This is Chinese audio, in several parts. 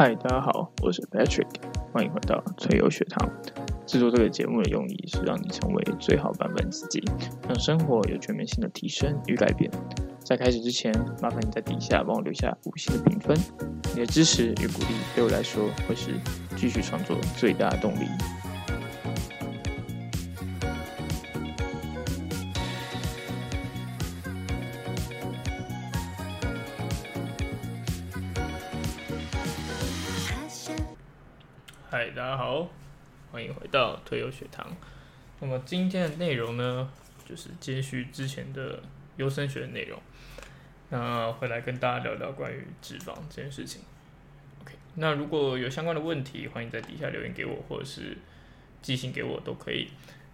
嗨，大家好，我是 Patrick，欢迎回到翠油学堂。制作这个节目的用意是让你成为最好版本自己，让生活有全面性的提升与改变。在开始之前，麻烦你在底下帮我留下五星的评分，你的支持与鼓励对我来说会是继续创作最大的动力。退游学堂。那么今天的内容呢，就是接续之前的优生学的内容，那会来跟大家聊聊关于脂肪这件事情。OK，那如果有相关的问题，欢迎在底下留言给我，或者是寄信给我都可以。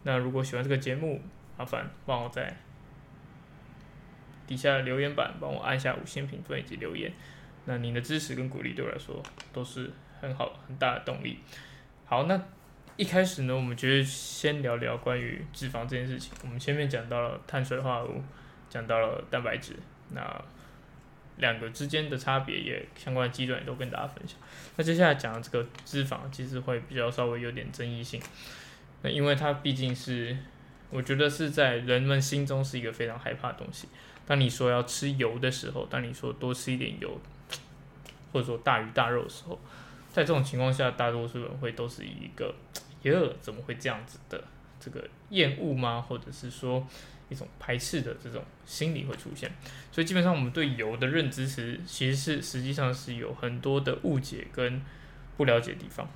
那如果喜欢这个节目，麻烦帮我在底下留言板帮我按下五星评分以及留言。那您的支持跟鼓励对我来说都是。很好，很大的动力。好，那一开始呢，我们就先聊聊关于脂肪这件事情。我们前面讲到了碳水化合物，讲到了蛋白质，那两个之间的差别也相关的基准也都跟大家分享。那接下来讲的这个脂肪，其实会比较稍微有点争议性。那因为它毕竟是，我觉得是在人们心中是一个非常害怕的东西。当你说要吃油的时候，当你说多吃一点油，或者说大鱼大肉的时候，在这种情况下，大多数人会都是一个“耶，怎么会这样子的”这个厌恶吗？或者是说一种排斥的这种心理会出现。所以基本上我们对油的认知是其实是实际上是有很多的误解跟不了解的地方。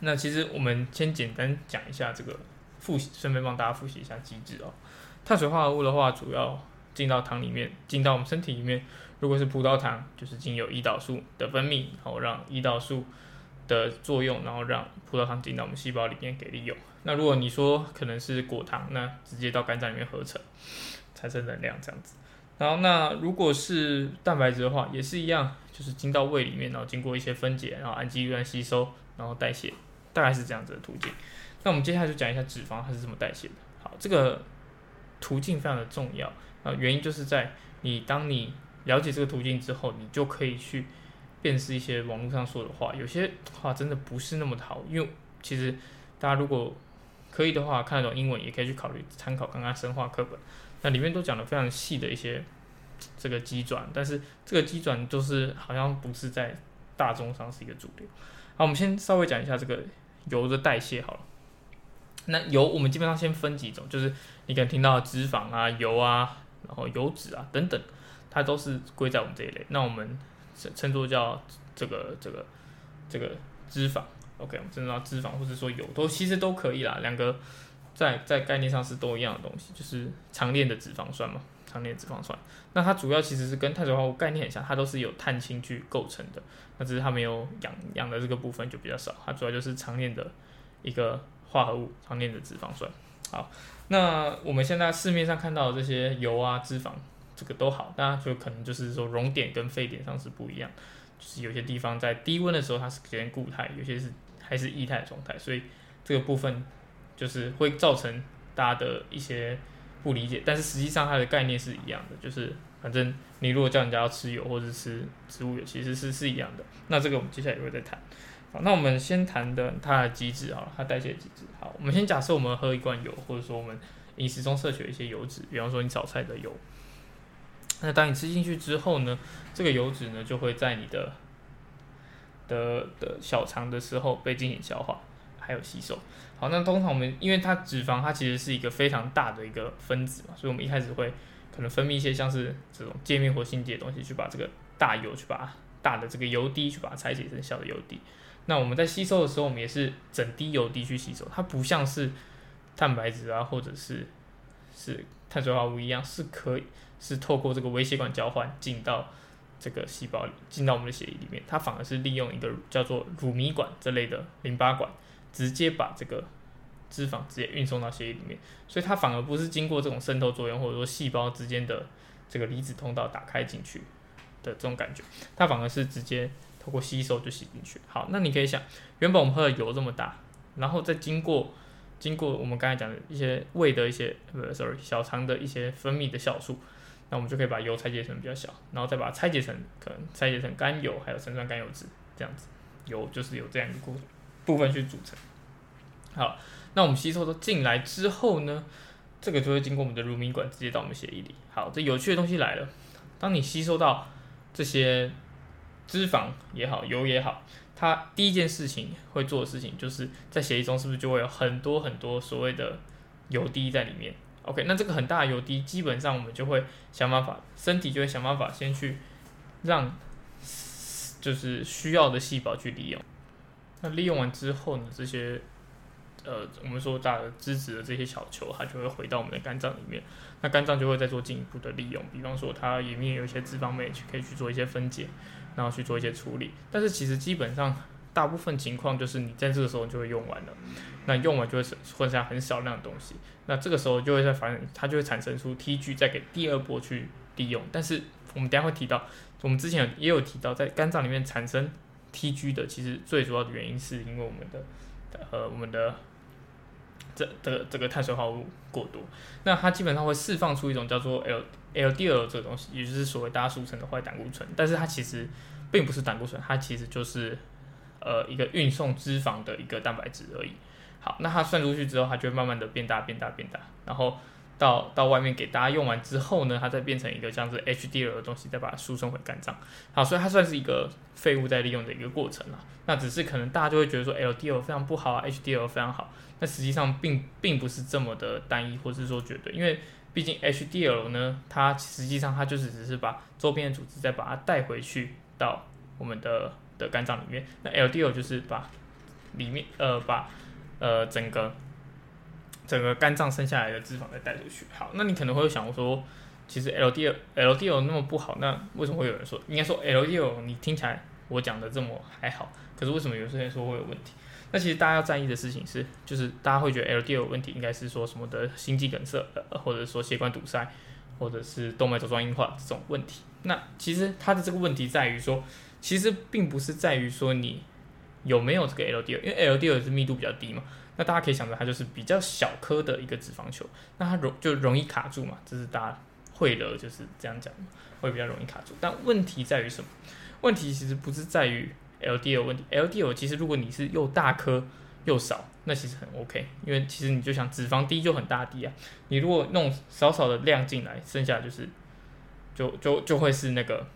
那其实我们先简单讲一下这个复习，顺便帮大家复习一下机制哦。碳水化合物的话，主要进到糖里面，进到我们身体里面。如果是葡萄糖，就是经由胰岛素的分泌，然后让胰岛素的作用，然后让葡萄糖进到我们细胞里面给利用。那如果你说可能是果糖，那直接到肝脏里面合成，产生能量这样子。然后那如果是蛋白质的话，也是一样，就是进到胃里面，然后经过一些分解，然后氨基酸吸收，然后代谢，大概是这样子的途径。那我们接下来就讲一下脂肪它是怎么代谢的。好，这个途径非常的重要啊，原因就是在你当你了解这个途径之后，你就可以去辨识一些网络上说的话，有些话真的不是那么好。因为其实大家如果可以的话，看得懂英文也可以去考虑参考刚刚生化课本，那里面都讲的非常细的一些这个机转，但是这个机转就是好像不是在大众上是一个主流。好，我们先稍微讲一下这个油的代谢好了。那油我们基本上先分几种，就是你可能听到脂肪啊、油啊，然后油脂啊等等。它都是归在我们这一类，那我们称作叫这个这个这个脂肪，OK，我们称作脂肪或者说油，都其实都可以啦。两个在在概念上是都一样的东西，就是长链的脂肪酸嘛，长链脂肪酸。那它主要其实是跟碳水化合物概念很像，它都是由碳氢去构成的，那只是它没有氧氧的这个部分就比较少，它主要就是长链的一个化合物，长链的脂肪酸。好，那我们现在市面上看到的这些油啊脂肪。这个都好，大家就可能就是说熔点跟沸点上是不一样，就是有些地方在低温的时候它是偏固态，有些是还是液态状态，所以这个部分就是会造成大家的一些不理解。但是实际上它的概念是一样的，就是反正你如果叫人家要吃油或者吃植物油，其实是是一样的。那这个我们接下来也会再谈。好，那我们先谈的它的机制啊，它代谢机制。好，我们先假设我们喝一罐油，或者说我们饮食中摄取一些油脂，比方说你炒菜的油。那当你吃进去之后呢，这个油脂呢就会在你的的的小肠的时候被进行消化，还有吸收。好，那通常我们因为它脂肪它其实是一个非常大的一个分子嘛，所以我们一开始会可能分泌一些像是这种界面活性剂的东西，去把这个大油去把大的这个油滴去把它拆解成小的油滴。那我们在吸收的时候，我们也是整滴油滴去吸收，它不像是蛋白质啊或者是是碳水化合物一样是可以。是透过这个微血管交换进到这个细胞里，进到我们的血液里面。它反而是利用一个叫做乳糜管这类的淋巴管，直接把这个脂肪直接运送到血液里面。所以它反而不是经过这种渗透作用，或者说细胞之间的这个离子通道打开进去的这种感觉，它反而是直接透过吸收就吸进去。好，那你可以想，原本我们喝的油这么大，然后再经过经过我们刚才讲的一些胃的一些呃，sorry，小肠的一些分泌的酵素。那我们就可以把油拆解成比较小，然后再把它拆解成可能拆解成甘油，还有氰酸甘油酯这样子，油就是有这样一个部部分去组成。好，那我们吸收都进来之后呢，这个就会经过我们的乳糜管直接到我们血液里。好，这有趣的东西来了，当你吸收到这些脂肪也好，油也好，它第一件事情会做的事情就是在血液中是不是就会有很多很多所谓的油滴在里面？OK，那这个很大的油滴，基本上我们就会想办法，身体就会想办法先去让就是需要的细胞去利用。那利用完之后呢，这些呃我们说大的脂质的这些小球，它就会回到我们的肝脏里面。那肝脏就会再做进一步的利用，比方说它里面有一些脂肪酶去可以去做一些分解，然后去做一些处理。但是其实基本上大部分情况就是你在这个时候就会用完了，那用完就会剩下很少量的东西。那这个时候就会在反正它就会产生出 Tg，再给第二波去利用。但是我们等下会提到，我们之前也有提到，在肝脏里面产生 Tg 的，其实最主要的原因是因为我们的呃我们的这这个这个碳水化合物过多。那它基本上会释放出一种叫做 L LDL 这个东西，也就是所谓大家俗称的坏胆固醇。但是它其实并不是胆固醇，它其实就是呃一个运送脂肪的一个蛋白质而已。好，那它算出去之后，它就会慢慢的变大、变大、变大，然后到到外面给大家用完之后呢，它再变成一个像是 HDL 的东西，再把它输送回肝脏。好，所以它算是一个废物再利用的一个过程啦。那只是可能大家就会觉得说 LDL 非常不好啊，HDL 非常好，那实际上并并不是这么的单一，或是说绝对，因为毕竟 HDL 呢，它实际上它就是只是把周边的组织再把它带回去到我们的的肝脏里面，那 LDL 就是把里面呃把呃，整个整个肝脏剩下来的脂肪再带出去。好，那你可能会想说，其实 LDL LDL 那么不好，那为什么会有人说？应该说 LDL 你听起来我讲的这么还好，可是为什么有些人说会有问题？那其实大家要在意的事情是，就是大家会觉得 LDL 有问题，应该是说什么的心肌梗塞，或者说血管堵塞，或者是动脉粥状硬化这种问题。那其实它的这个问题在于说，其实并不是在于说你。有没有这个 LDL？因为 LDL 是密度比较低嘛，那大家可以想着它就是比较小颗的一个脂肪球，那它容就容易卡住嘛，这是大家会的就是这样讲，会比较容易卡住。但问题在于什么？问题其实不是在于 LDL 问题，LDL 其实如果你是又大颗又少，那其实很 OK，因为其实你就想脂肪低就很大滴啊，你如果弄少少的量进来，剩下就是就就就会是那个，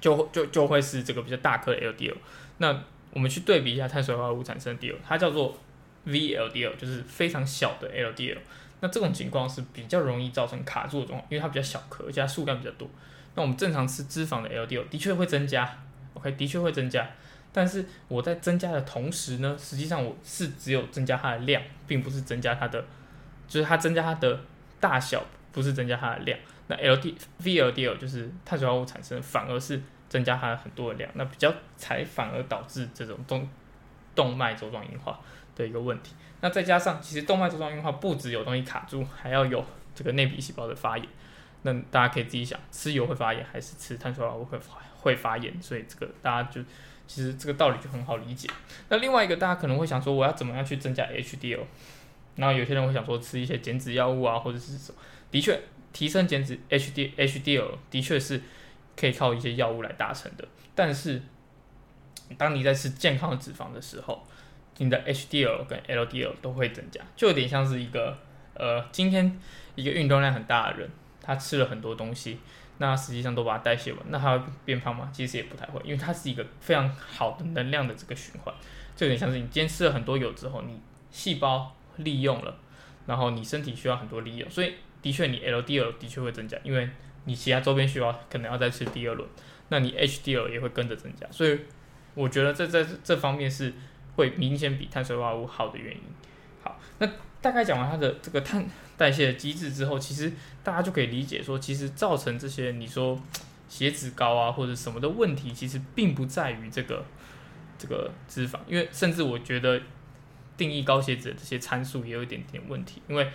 就就就会是这个比较大颗的 LDL，那。我们去对比一下碳水化合物产生的 DL，它叫做 VLDL，就是非常小的 LDL。那这种情况是比较容易造成卡住的状况，因为它比较小颗，而且它数量比较多。那我们正常吃脂肪的 LDL 的确会增加，OK，的确会增加。但是我在增加的同时呢，实际上我是只有增加它的量，并不是增加它的，就是它增加它的大小，不是增加它的量。那 LD VLDL 就是碳水化合物产生，反而是。增加它很多的量，那比较才反而导致这种动动脉粥状硬化的一个问题。那再加上，其实动脉粥状硬化不只有东西卡住，还要有这个内皮细胞的发炎。那大家可以自己想，吃油会发炎，还是吃碳水化合物会会发炎？所以这个大家就其实这个道理就很好理解。那另外一个，大家可能会想说，我要怎么样去增加 HDL？然后有些人会想说，吃一些减脂药物啊，或者是什么？的确，提升减脂 HD HDL 的确是。可以靠一些药物来达成的，但是当你在吃健康的脂肪的时候，你的 HDL 跟 LDL 都会增加，就有点像是一个呃，今天一个运动量很大的人，他吃了很多东西，那实际上都把它代谢完，那他会变胖吗？其实也不太会，因为它是一个非常好的能量的这个循环，就有点像是你今天吃了很多油之后，你细胞利用了，然后你身体需要很多利用，所以的确你 LDL 的确会增加，因为。你其他周边细胞可能要再吃第二轮，那你 HDL 也会跟着增加，所以我觉得这在这方面是会明显比碳水化合物好的原因。好，那大概讲完它的这个碳代谢的机制之后，其实大家就可以理解说，其实造成这些你说血脂高啊或者什么的问题，其实并不在于这个这个脂肪，因为甚至我觉得定义高血脂的这些参数也有一点点问题，因为。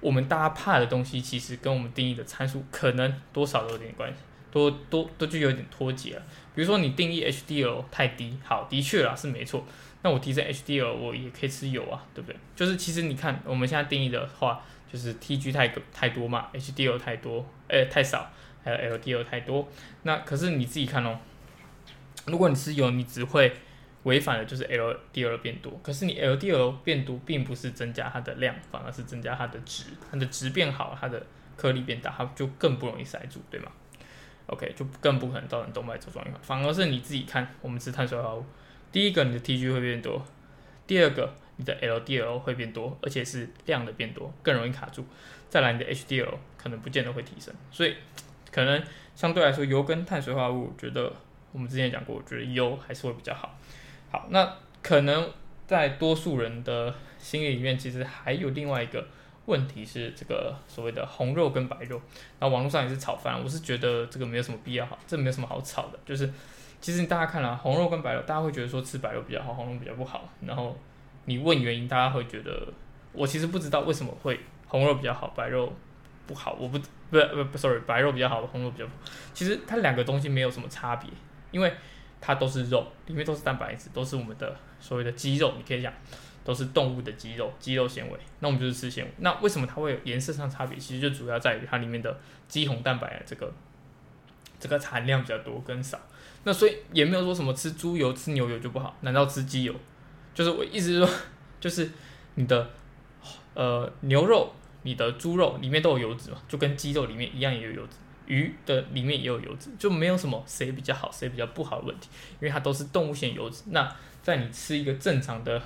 我们大家怕的东西，其实跟我们定义的参数可能多少都有点关系，多多都就有点脱节了。比如说你定义 HDL 太低，好，的确啦是没错。那我提升 HDL，我也可以吃油啊，对不对？就是其实你看我们现在定义的话，就是 TG 太太多嘛，HDL 太多，哎太少，还有 LDL 太多。那可是你自己看哦，如果你吃油，你只会违反的就是 LDL 变多。可是你 LDL 变多，并不是增加它的量，反而是增加它的值，它的值变好，它的颗粒变大，它就更不容易塞住，对吗？OK，就更不可能造成动脉粥状硬化。反而是你自己看，我们吃碳水化合物，第一个你的 TG 会变多，第二个。你的 LDL 会变多，而且是量的变多，更容易卡住。再来，你的 HDL 可能不见得会提升，所以可能相对来说，油跟碳水化合物，觉得我们之前讲过，我觉得油还是会比较好。好，那可能在多数人的心里面，其实还有另外一个问题是这个所谓的红肉跟白肉。那网络上也是炒饭，我是觉得这个没有什么必要好，这没有什么好炒的。就是其实大家看了红肉跟白肉，大家会觉得说吃白肉比较好，红肉比较不好，然后。你问原因，大家会觉得我其实不知道为什么会红肉比较好，白肉不好。我不不不不，sorry，白肉比较好，红肉比较。其实它两个东西没有什么差别，因为它都是肉，里面都是蛋白质，都是我们的所谓的肌肉。你可以讲都是动物的肌肉，肌肉纤维。那我们就是吃纤维。那为什么它会有颜色上差别？其实就主要在于它里面的肌红蛋白这个这个含量比较多跟少。那所以也没有说什么吃猪油、吃牛油就不好，难道吃鸡油？就是我意思是说，就是你的呃牛肉、你的猪肉里面都有油脂嘛，就跟鸡肉里面一样也有油脂，鱼的里面也有油脂，就没有什么谁比较好、谁比较不好的问题，因为它都是动物性油脂。那在你吃一个正常的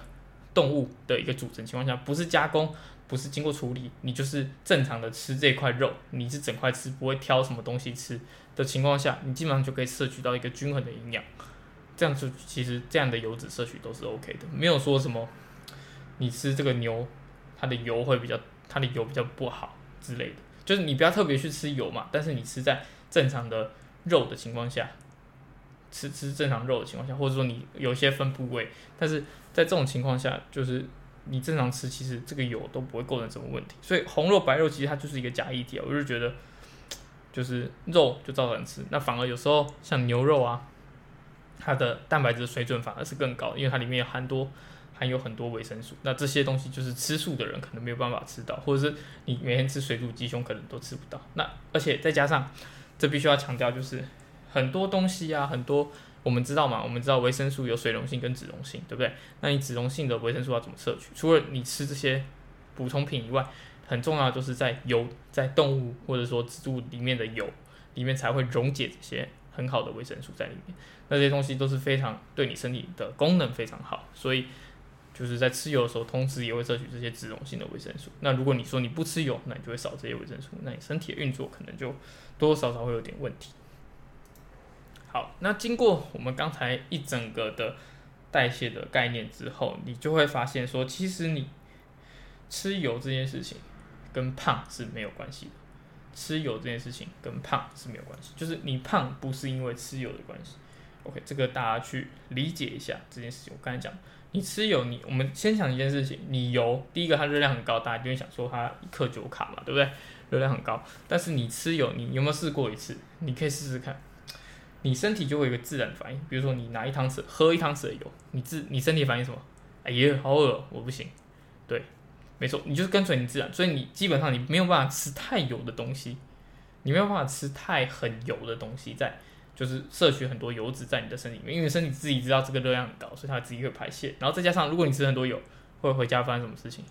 动物的一个组成情况下，不是加工，不是经过处理，你就是正常的吃这块肉，你是整块吃，不会挑什么东西吃的情况下，你基本上就可以摄取到一个均衡的营养。这样子其实这样的油脂摄取都是 OK 的，没有说什么你吃这个牛，它的油会比较，它的油比较不好之类的，就是你不要特别去吃油嘛。但是你吃在正常的肉的情况下，吃吃正常肉的情况下，或者说你有些分部位，但是在这种情况下，就是你正常吃，其实这个油都不会构成什么问题。所以红肉白肉其实它就是一个假议题啊，我就觉得就是肉就照常吃，那反而有时候像牛肉啊。它的蛋白质水准反而是更高，因为它里面含多含有很多维生素。那这些东西就是吃素的人可能没有办法吃到，或者是你每天吃水煮鸡胸可能都吃不到。那而且再加上，这必须要强调就是很多东西啊，很多我们知道嘛，我们知道维生素有水溶性跟脂溶性，对不对？那你脂溶性的维生素要怎么摄取？除了你吃这些补充品以外，很重要就是在油在动物或者说植物里面的油里面才会溶解这些。很好的维生素在里面，那这些东西都是非常对你身体的功能非常好，所以就是在吃油的时候，同时也会摄取这些脂溶性的维生素。那如果你说你不吃油，那你就会少这些维生素，那你身体的运作可能就多多少少会有点问题。好，那经过我们刚才一整个的代谢的概念之后，你就会发现说，其实你吃油这件事情跟胖是没有关系的。吃油这件事情跟胖是没有关系，就是你胖不是因为吃油的关系。OK，这个大家去理解一下这件事情。我刚才讲，你吃油，你我们先想一件事情，你油第一个它热量很高，大家就会想说它一克九卡嘛，对不对？热量很高，但是你吃油，你有没有试过一次？你可以试试看，你身体就会有个自然反应。比如说你拿一汤匙喝一汤匙的油，你自你身体反应什么？哎呀，好饿，我不行。对。没错，你就是跟随你自然，所以你基本上你没有办法吃太油的东西，你没有办法吃太很油的东西，在就是摄取很多油脂在你的身体里面，因为身体自己知道这个热量很高，所以它自己会排泄。然后再加上如果你吃很多油，会回家发生什么事情？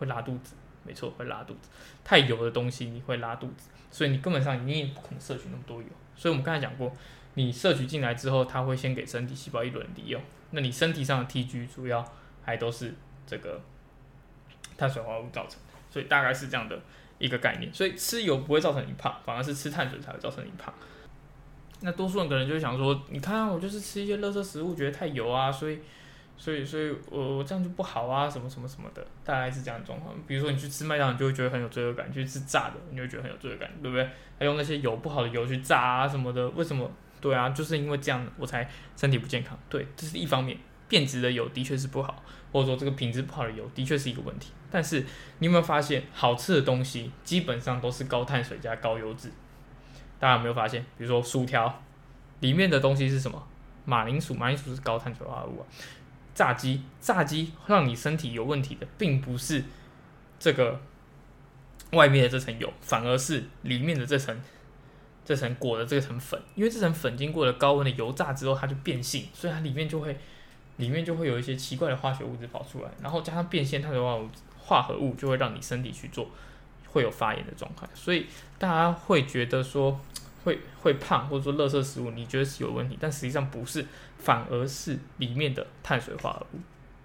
会拉肚子。没错，会拉肚子。太油的东西你会拉肚子，所以你根本上你也不可能摄取那么多油。所以我们刚才讲过，你摄取进来之后，它会先给身体细胞一轮利用。那你身体上的 TG 主要还都是这个。碳水化合物造成的，所以大概是这样的一个概念。所以吃油不会造成你胖，反而是吃碳水才会造成你胖。那多数人可能就想说，你看我就是吃一些垃圾食物，觉得太油啊，所以，所以，所以我我这样就不好啊，什么什么什么的，大概是这样的状况。比如说你去吃麦当劳，就会觉得很有罪恶感；去吃炸的，你会觉得很有罪恶感，对不对？还用那些油不好的油去炸啊什么的，为什么？对啊，就是因为这样我才身体不健康。对，这是一方面，变质的油的确是不好。或者说这个品质不好的油的确是一个问题，但是你有没有发现，好吃的东西基本上都是高碳水加高油脂？大家有没有发现？比如说薯条里面的东西是什么？马铃薯，马铃薯是高碳水化合物啊。炸鸡，炸鸡让你身体有问题的，并不是这个外面的这层油，反而是里面的这层这层裹的这层粉，因为这层粉经过了高温的油炸之后，它就变性，所以它里面就会里面就会有一些奇怪的化学物质跑出来，然后加上变性，它的话化合物就会让你身体去做会有发炎的状态，所以大家会觉得说会会胖，或者说垃圾食物，你觉得是有问题，但实际上不是，反而是里面的碳水化合物。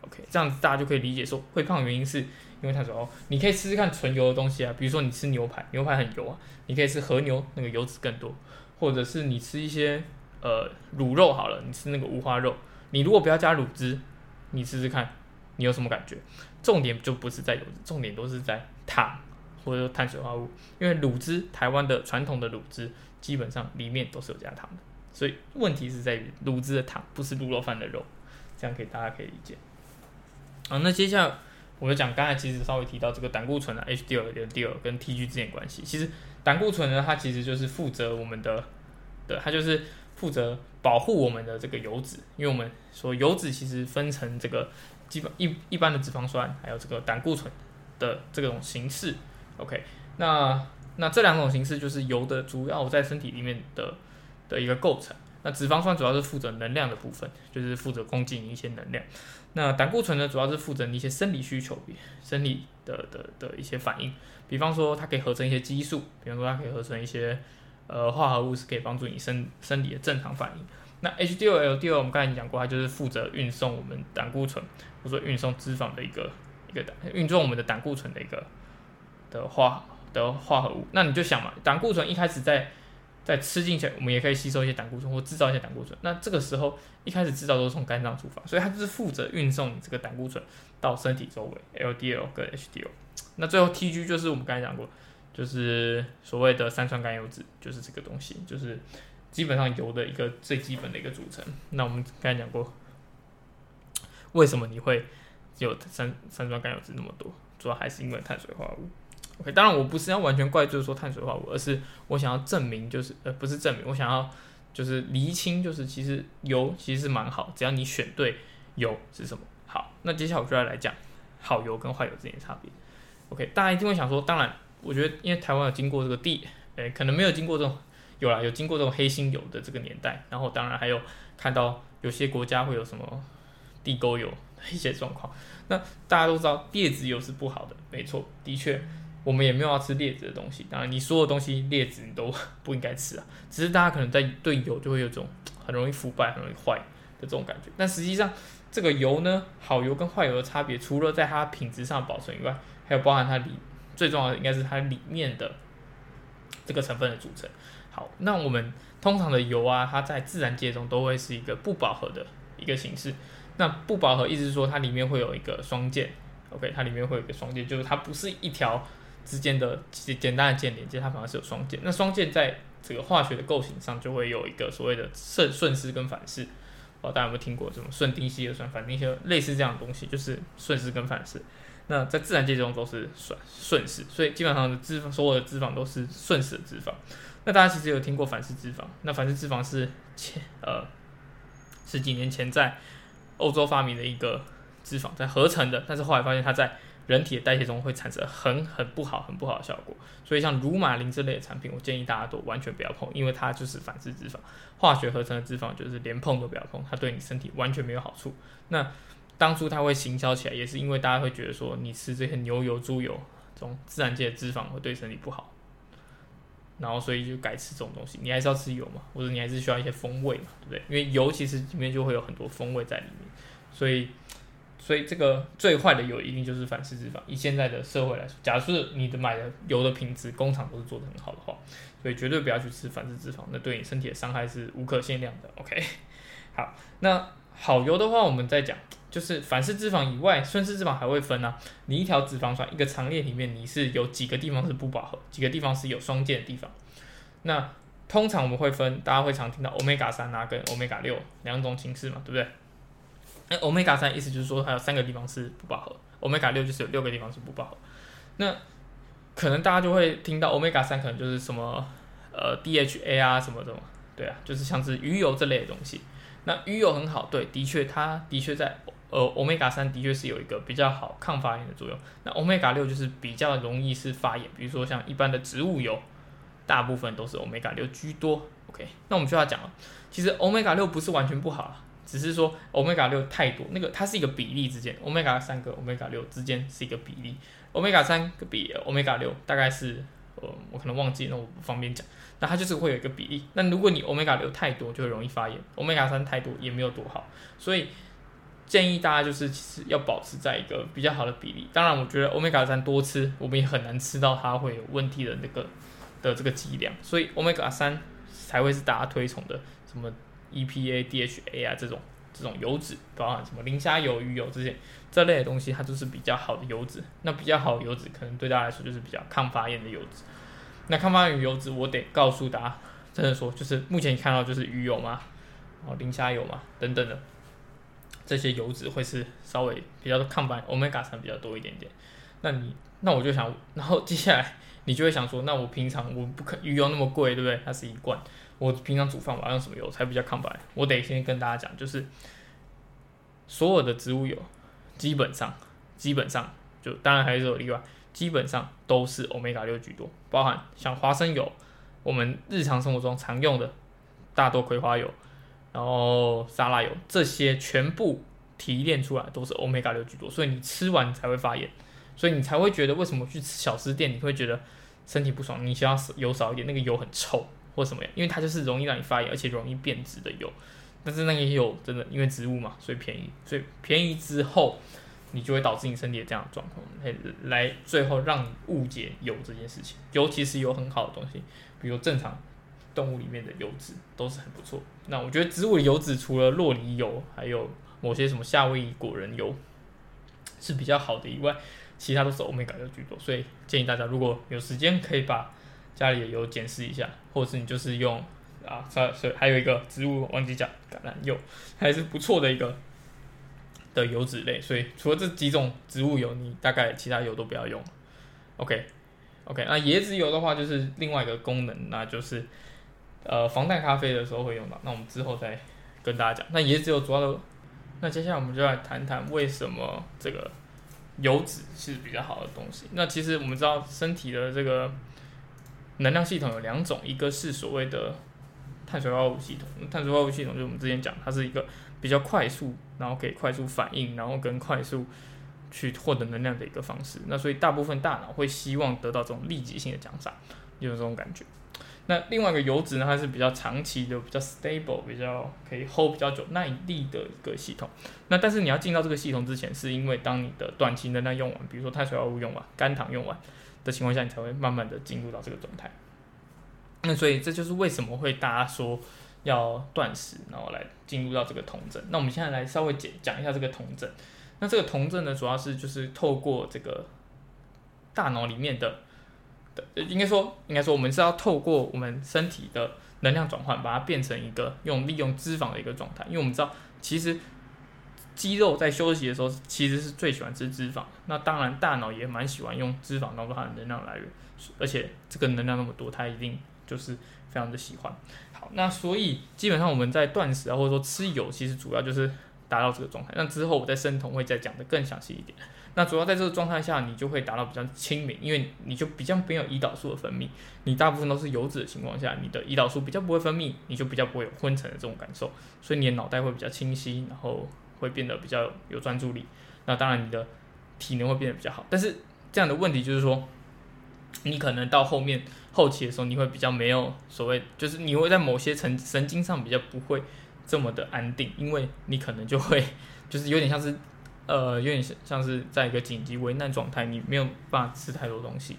OK，这样子大家就可以理解说会胖的原因是因为碳水化合物。你可以试试看纯油的东西啊，比如说你吃牛排，牛排很油啊，你可以吃和牛，那个油脂更多，或者是你吃一些呃卤肉好了，你吃那个五花肉，你如果不要加卤汁，你试试看，你有什么感觉？重点就不是在油脂，重点都是在糖或者说碳水化合物，因为卤汁，台湾的传统的卤汁基本上里面都是有加糖的，所以问题是在于卤汁的糖不是卤肉饭的肉，这样可以大家可以理解。好，那接下来我就讲，刚才其实稍微提到这个胆固醇的 HDL、LDL 跟 TG 之间关系。其实胆固醇呢，它其实就是负责我们的，的它就是负责保护我们的这个油脂，因为我们说油脂其实分成这个基本一一般的脂肪酸，还有这个胆固醇的这种形式。OK，那那这两种形式就是油的主要在身体里面的的一个构成。那脂肪酸主要是负责能量的部分，就是负责供给你一些能量。那胆固醇呢，主要是负责你一些生理需求，生理的的的一些反应。比方说，它可以合成一些激素，比方说它可以合成一些呃化合物，是可以帮助你生生理的正常反应。那 HDL、LDL 我们刚才讲过，它就是负责运送我们胆固醇，或者说运送脂肪的一个一个运送我们的胆固醇的一个的化的化合物。那你就想嘛，胆固醇一开始在在吃进去，我们也可以吸收一些胆固醇或制造一些胆固醇。那这个时候一开始制造都是从肝脏出发，所以它就是负责运送你这个胆固醇到身体周围，LDL 跟 HDL。那最后 TG 就是我们刚才讲过，就是所谓的三酸甘油脂，就是这个东西，就是基本上油的一个最基本的一个组成。那我们刚才讲过，为什么你会有三三酸甘油脂那么多？主要还是因为碳水化合物。OK，当然我不是要完全怪罪说碳水化合物，而是我想要证明，就是呃不是证明，我想要就是厘清，就是其实油其实是蛮好，只要你选对油是什么。好，那接下来我就要来讲好油跟坏油之间的差别。OK，大家一定会想说，当然我觉得因为台湾有经过这个地，呃可能没有经过这种有啦，有经过这种黑心油的这个年代，然后当然还有看到有些国家会有什么地沟油一些状况。那大家都知道劣质油是不好的，没错，的确。我们也没有要吃劣质的东西，当然你所有东西劣质你都 不应该吃啊。只是大家可能在对油就会有种很容易腐败、很容易坏的这种感觉。但实际上，这个油呢，好油跟坏油的差别，除了在它品质上保存以外，还有包含它里最重要的应该是它里面的这个成分的组成。好，那我们通常的油啊，它在自然界中都会是一个不饱和的一个形式。那不饱和意思是说它里面会有一个双键，OK，它里面会有一个双键，就是它不是一条。之间的简简单的键连接，它反而是有双键。那双键在这个化学的构型上，就会有一个所谓的顺顺势跟反式。哦，大家有没有听过这种顺丁烯二酸、反丁烯类似这样的东西？就是顺势跟反式。那在自然界中都是顺顺势，所以基本上的脂肪，所有的脂肪都是顺势的脂肪。那大家其实有听过反式脂肪？那反式脂肪是前呃十几年前在欧洲发明的一个脂肪，在合成的，但是后来发现它在人体的代谢中会产生很很不好、很不好的效果，所以像乳马林这类的产品，我建议大家都完全不要碰，因为它就是反式脂肪，化学合成的脂肪就是连碰都不要碰，它对你身体完全没有好处。那当初它会行销起来，也是因为大家会觉得说，你吃这些牛油、猪油这种自然界的脂肪会对身体不好，然后所以就改吃这种东西。你还是要吃油嘛，或者你还是需要一些风味嘛，对不对？因为油其实里面就会有很多风味在里面，所以。所以这个最坏的油一定就是反式脂肪。以现在的社会来说，假设你的买的油的品质工厂都是做的很好的话，所以绝对不要去吃反式脂肪，那对你身体的伤害是无可限量的。OK，好，那好油的话，我们再讲，就是反式脂肪以外，顺式脂肪还会分啊。你一条脂肪酸一个长链里面，你是有几个地方是不饱和，几个地方是有双键的地方。那通常我们会分，大家会常听到欧米伽三啊跟欧米伽六两种形式嘛，对不对？那欧米伽三意思就是说它有三个地方是不饱和，欧米伽六就是有六个地方是不饱和。那可能大家就会听到欧米伽三可能就是什么呃 DHA 啊什么的，对啊，就是像是鱼油这类的东西。那鱼油很好，对，的确它的确在呃，omega 三的确是有一个比较好抗发炎的作用。那 omega 六就是比较容易是发炎，比如说像一般的植物油，大部分都是 omega 六居多。OK，那我们就要讲了，其实 omega 六不是完全不好，只是说 omega 六太多，那个它是一个比例之间，omega 三跟 omega 六之间是一个比例，omega 三比 omega 六大概是，呃，我可能忘记，那我不方便讲。那它就是会有一个比例。那如果你 omega 六太多，就会容易发炎；omega 三太多也没有多好。所以建议大家就是其实要保持在一个比较好的比例。当然，我觉得 omega 三多吃，我们也很难吃到它会有问题的那个的这个剂量。所以 omega 三才会是大家推崇的，什么 EPA、DHA 啊这种这种油脂，包含什么磷虾油、鱼油这些这类的东西，它都是比较好的油脂。那比较好的油脂，可能对大家来说就是比较抗发炎的油脂。那抗发炎油脂，我得告诉大家，真的说，就是目前你看到就是鱼油嘛，然后磷虾油嘛等等的这些油脂会是稍微比较抗发，omega 三比较多一点点。那你那我就想，然后接下来你就会想说，那我平常我不可鱼油那么贵，对不对？它是一罐，我平常煮饭我要用什么油才比较抗白？我得先跟大家讲，就是所有的植物油基本上基本上就当然还是有例外。基本上都是 omega 六居多，包含像花生油，我们日常生活中常用的大豆葵花油，然后沙拉油，这些全部提炼出来都是 omega 六居多，所以你吃完才会发炎，所以你才会觉得为什么去吃小吃店你会觉得身体不爽，你想要油少一点，那个油很臭或什么呀？因为它就是容易让你发炎，而且容易变质的油，但是那个油真的因为植物嘛，所以便宜，所以便宜之后。你就会导致你身体的这样的状况，来来最后让你误解油这件事情。尤其是有很好的东西，比如正常动物里面的油脂都是很不错。那我觉得植物的油脂除了洛梨油，还有某些什么夏威夷果仁油是比较好的以外，其他都是欧米伽六居多。所以建议大家如果有时间，可以把家里的油检视一下，或者是你就是用啊，所以还有一个植物忘记讲橄榄油，还是不错的一个。的油脂类，所以除了这几种植物油，你大概其他油都不要用。OK，OK，那椰子油的话就是另外一个功能，那就是呃防弹咖啡的时候会用到。那我们之后再跟大家讲。那椰子油主要的，那接下来我们就来谈谈为什么这个油脂是比较好的东西。那其实我们知道身体的这个能量系统有两种，一个是所谓的碳水化合物系统，碳水化合物系统就是我们之前讲，它是一个。比较快速，然后可以快速反应，然后跟快速去获得能量的一个方式。那所以大部分大脑会希望得到这种立即性的奖赏，就是这种感觉。那另外一个油脂呢，它是比较长期的、比较 stable、比较可以 hold 比较久、耐力的一个系统。那但是你要进到这个系统之前，是因为当你的短期能量用完，比如说碳水化合物用完、肝糖用完的情况下，你才会慢慢的进入到这个状态。那所以这就是为什么会大家说。要断食，然后来进入到这个酮症。那我们现在来稍微讲讲一下这个酮症。那这个酮症呢，主要是就是透过这个大脑里面的的，应该说应该说我们是要透过我们身体的能量转换，把它变成一个用利用脂肪的一个状态。因为我们知道，其实肌肉在休息的时候，其实是最喜欢吃脂肪。那当然，大脑也蛮喜欢用脂肪当做它的能量来源，而且这个能量那么多，它一定就是非常的喜欢。好那所以基本上我们在断食啊，或者说吃油，其实主要就是达到这个状态。那之后我在生酮会再讲的更详细一点。那主要在这个状态下，你就会达到比较清明，因为你就比较没有胰岛素的分泌，你大部分都是油脂的情况下，你的胰岛素比较不会分泌，你就比较不会有昏沉的这种感受，所以你的脑袋会比较清晰，然后会变得比较有专注力。那当然你的体能会变得比较好，但是这样的问题就是说。你可能到后面后期的时候，你会比较没有所谓，就是你会在某些神神经上比较不会这么的安定，因为你可能就会就是有点像是呃，有点像像是在一个紧急危难状态，你没有办法吃太多东西，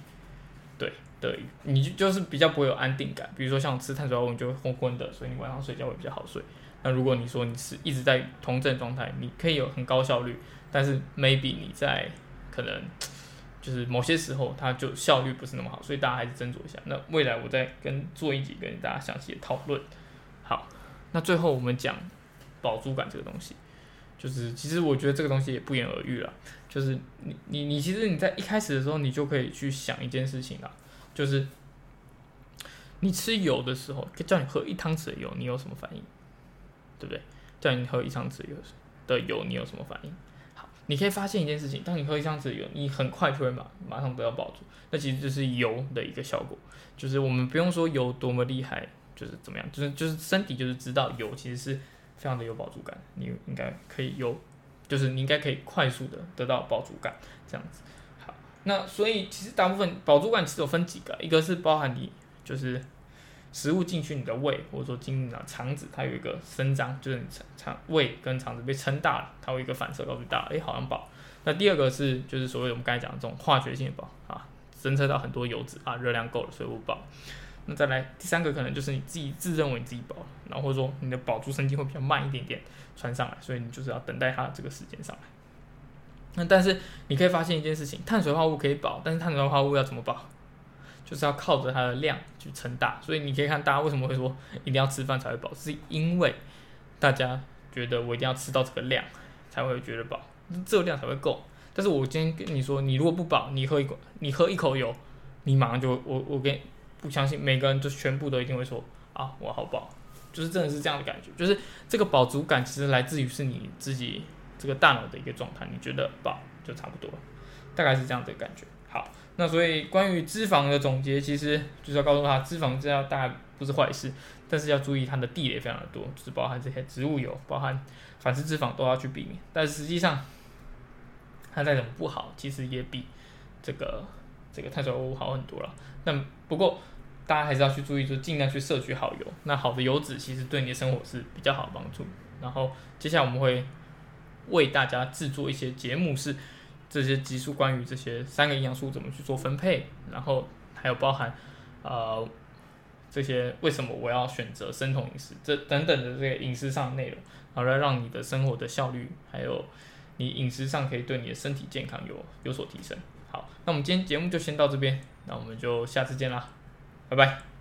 对的，你就是比较不会有安定感。比如说像吃碳水化合物，你就会昏昏的，所以你晚上睡觉会比较好睡。那如果你说你是一直在同症状态，你可以有很高效率，但是 maybe 你在可能。就是某些时候，它就效率不是那么好，所以大家还是斟酌一下。那未来我再跟做一集跟大家详细的讨论。好，那最后我们讲饱足感这个东西，就是其实我觉得这个东西也不言而喻了。就是你你你其实你在一开始的时候，你就可以去想一件事情啦，就是你吃油的时候，叫你喝一汤匙的油，你有什么反应？对不对？叫你喝一汤匙，的油，你有什么反应？好，你可以发现一件事情，当你喝一箱子油，你很快就会马马上得到饱足。那其实就是油的一个效果，就是我们不用说油多么厉害，就是怎么样，就是就是身体就是知道油其实是非常的有饱足感，你应该可以有，就是你应该可以快速的得到饱足感，这样子。好，那所以其实大部分饱足感其实有分几个，一个是包含你就是食物进去你的胃，或者说进入你的肠子，它有一个生长，就是你肠肠胃跟肠子被撑大了，它有一个反射告诉大，哎，好像饱。那第二个是就是所谓我们刚才讲的这种化学性饱啊。侦测到很多油脂啊，热量够了，所以不饱。那再来第三个，可能就是你自己自认为你自己饱，然后或者说你的饱足神经会比较慢一点点传上来，所以你就是要等待它这个时间上来。那但是你可以发现一件事情，碳水化合物可以饱，但是碳水化合物要怎么饱？就是要靠着它的量去撑大。所以你可以看大家为什么会说一定要吃饭才会饱，是因为大家觉得我一定要吃到这个量才会觉得饱，这个量才会够。但是我今天跟你说，你如果不饱，你喝一口，你喝一口油，你马上就我我跟不相信每个人就全部都一定会说啊，我好饱，就是真的是这样的感觉，就是这个饱足感其实来自于是你自己这个大脑的一个状态，你觉得饱就差不多，大概是这样的感觉。好，那所以关于脂肪的总结，其实就是要告诉他，脂肪这样大不是坏事，但是要注意它的地雷非常的多，就是包含这些植物油，包含反式脂肪都要去避免，但实际上。它再怎么不好，其实也比这个这个碳水化合物好很多了。那不过大家还是要去注意，就尽量去摄取好油。那好的油脂其实对你的生活是比较好的帮助。然后接下来我们会为大家制作一些节目，是这些激素关于这些三个营养素怎么去做分配，然后还有包含呃这些为什么我要选择生酮饮食这等等的这个饮食上的内容，好来让你的生活的效率还有。你饮食上可以对你的身体健康有有所提升。好，那我们今天节目就先到这边，那我们就下次见啦，拜拜。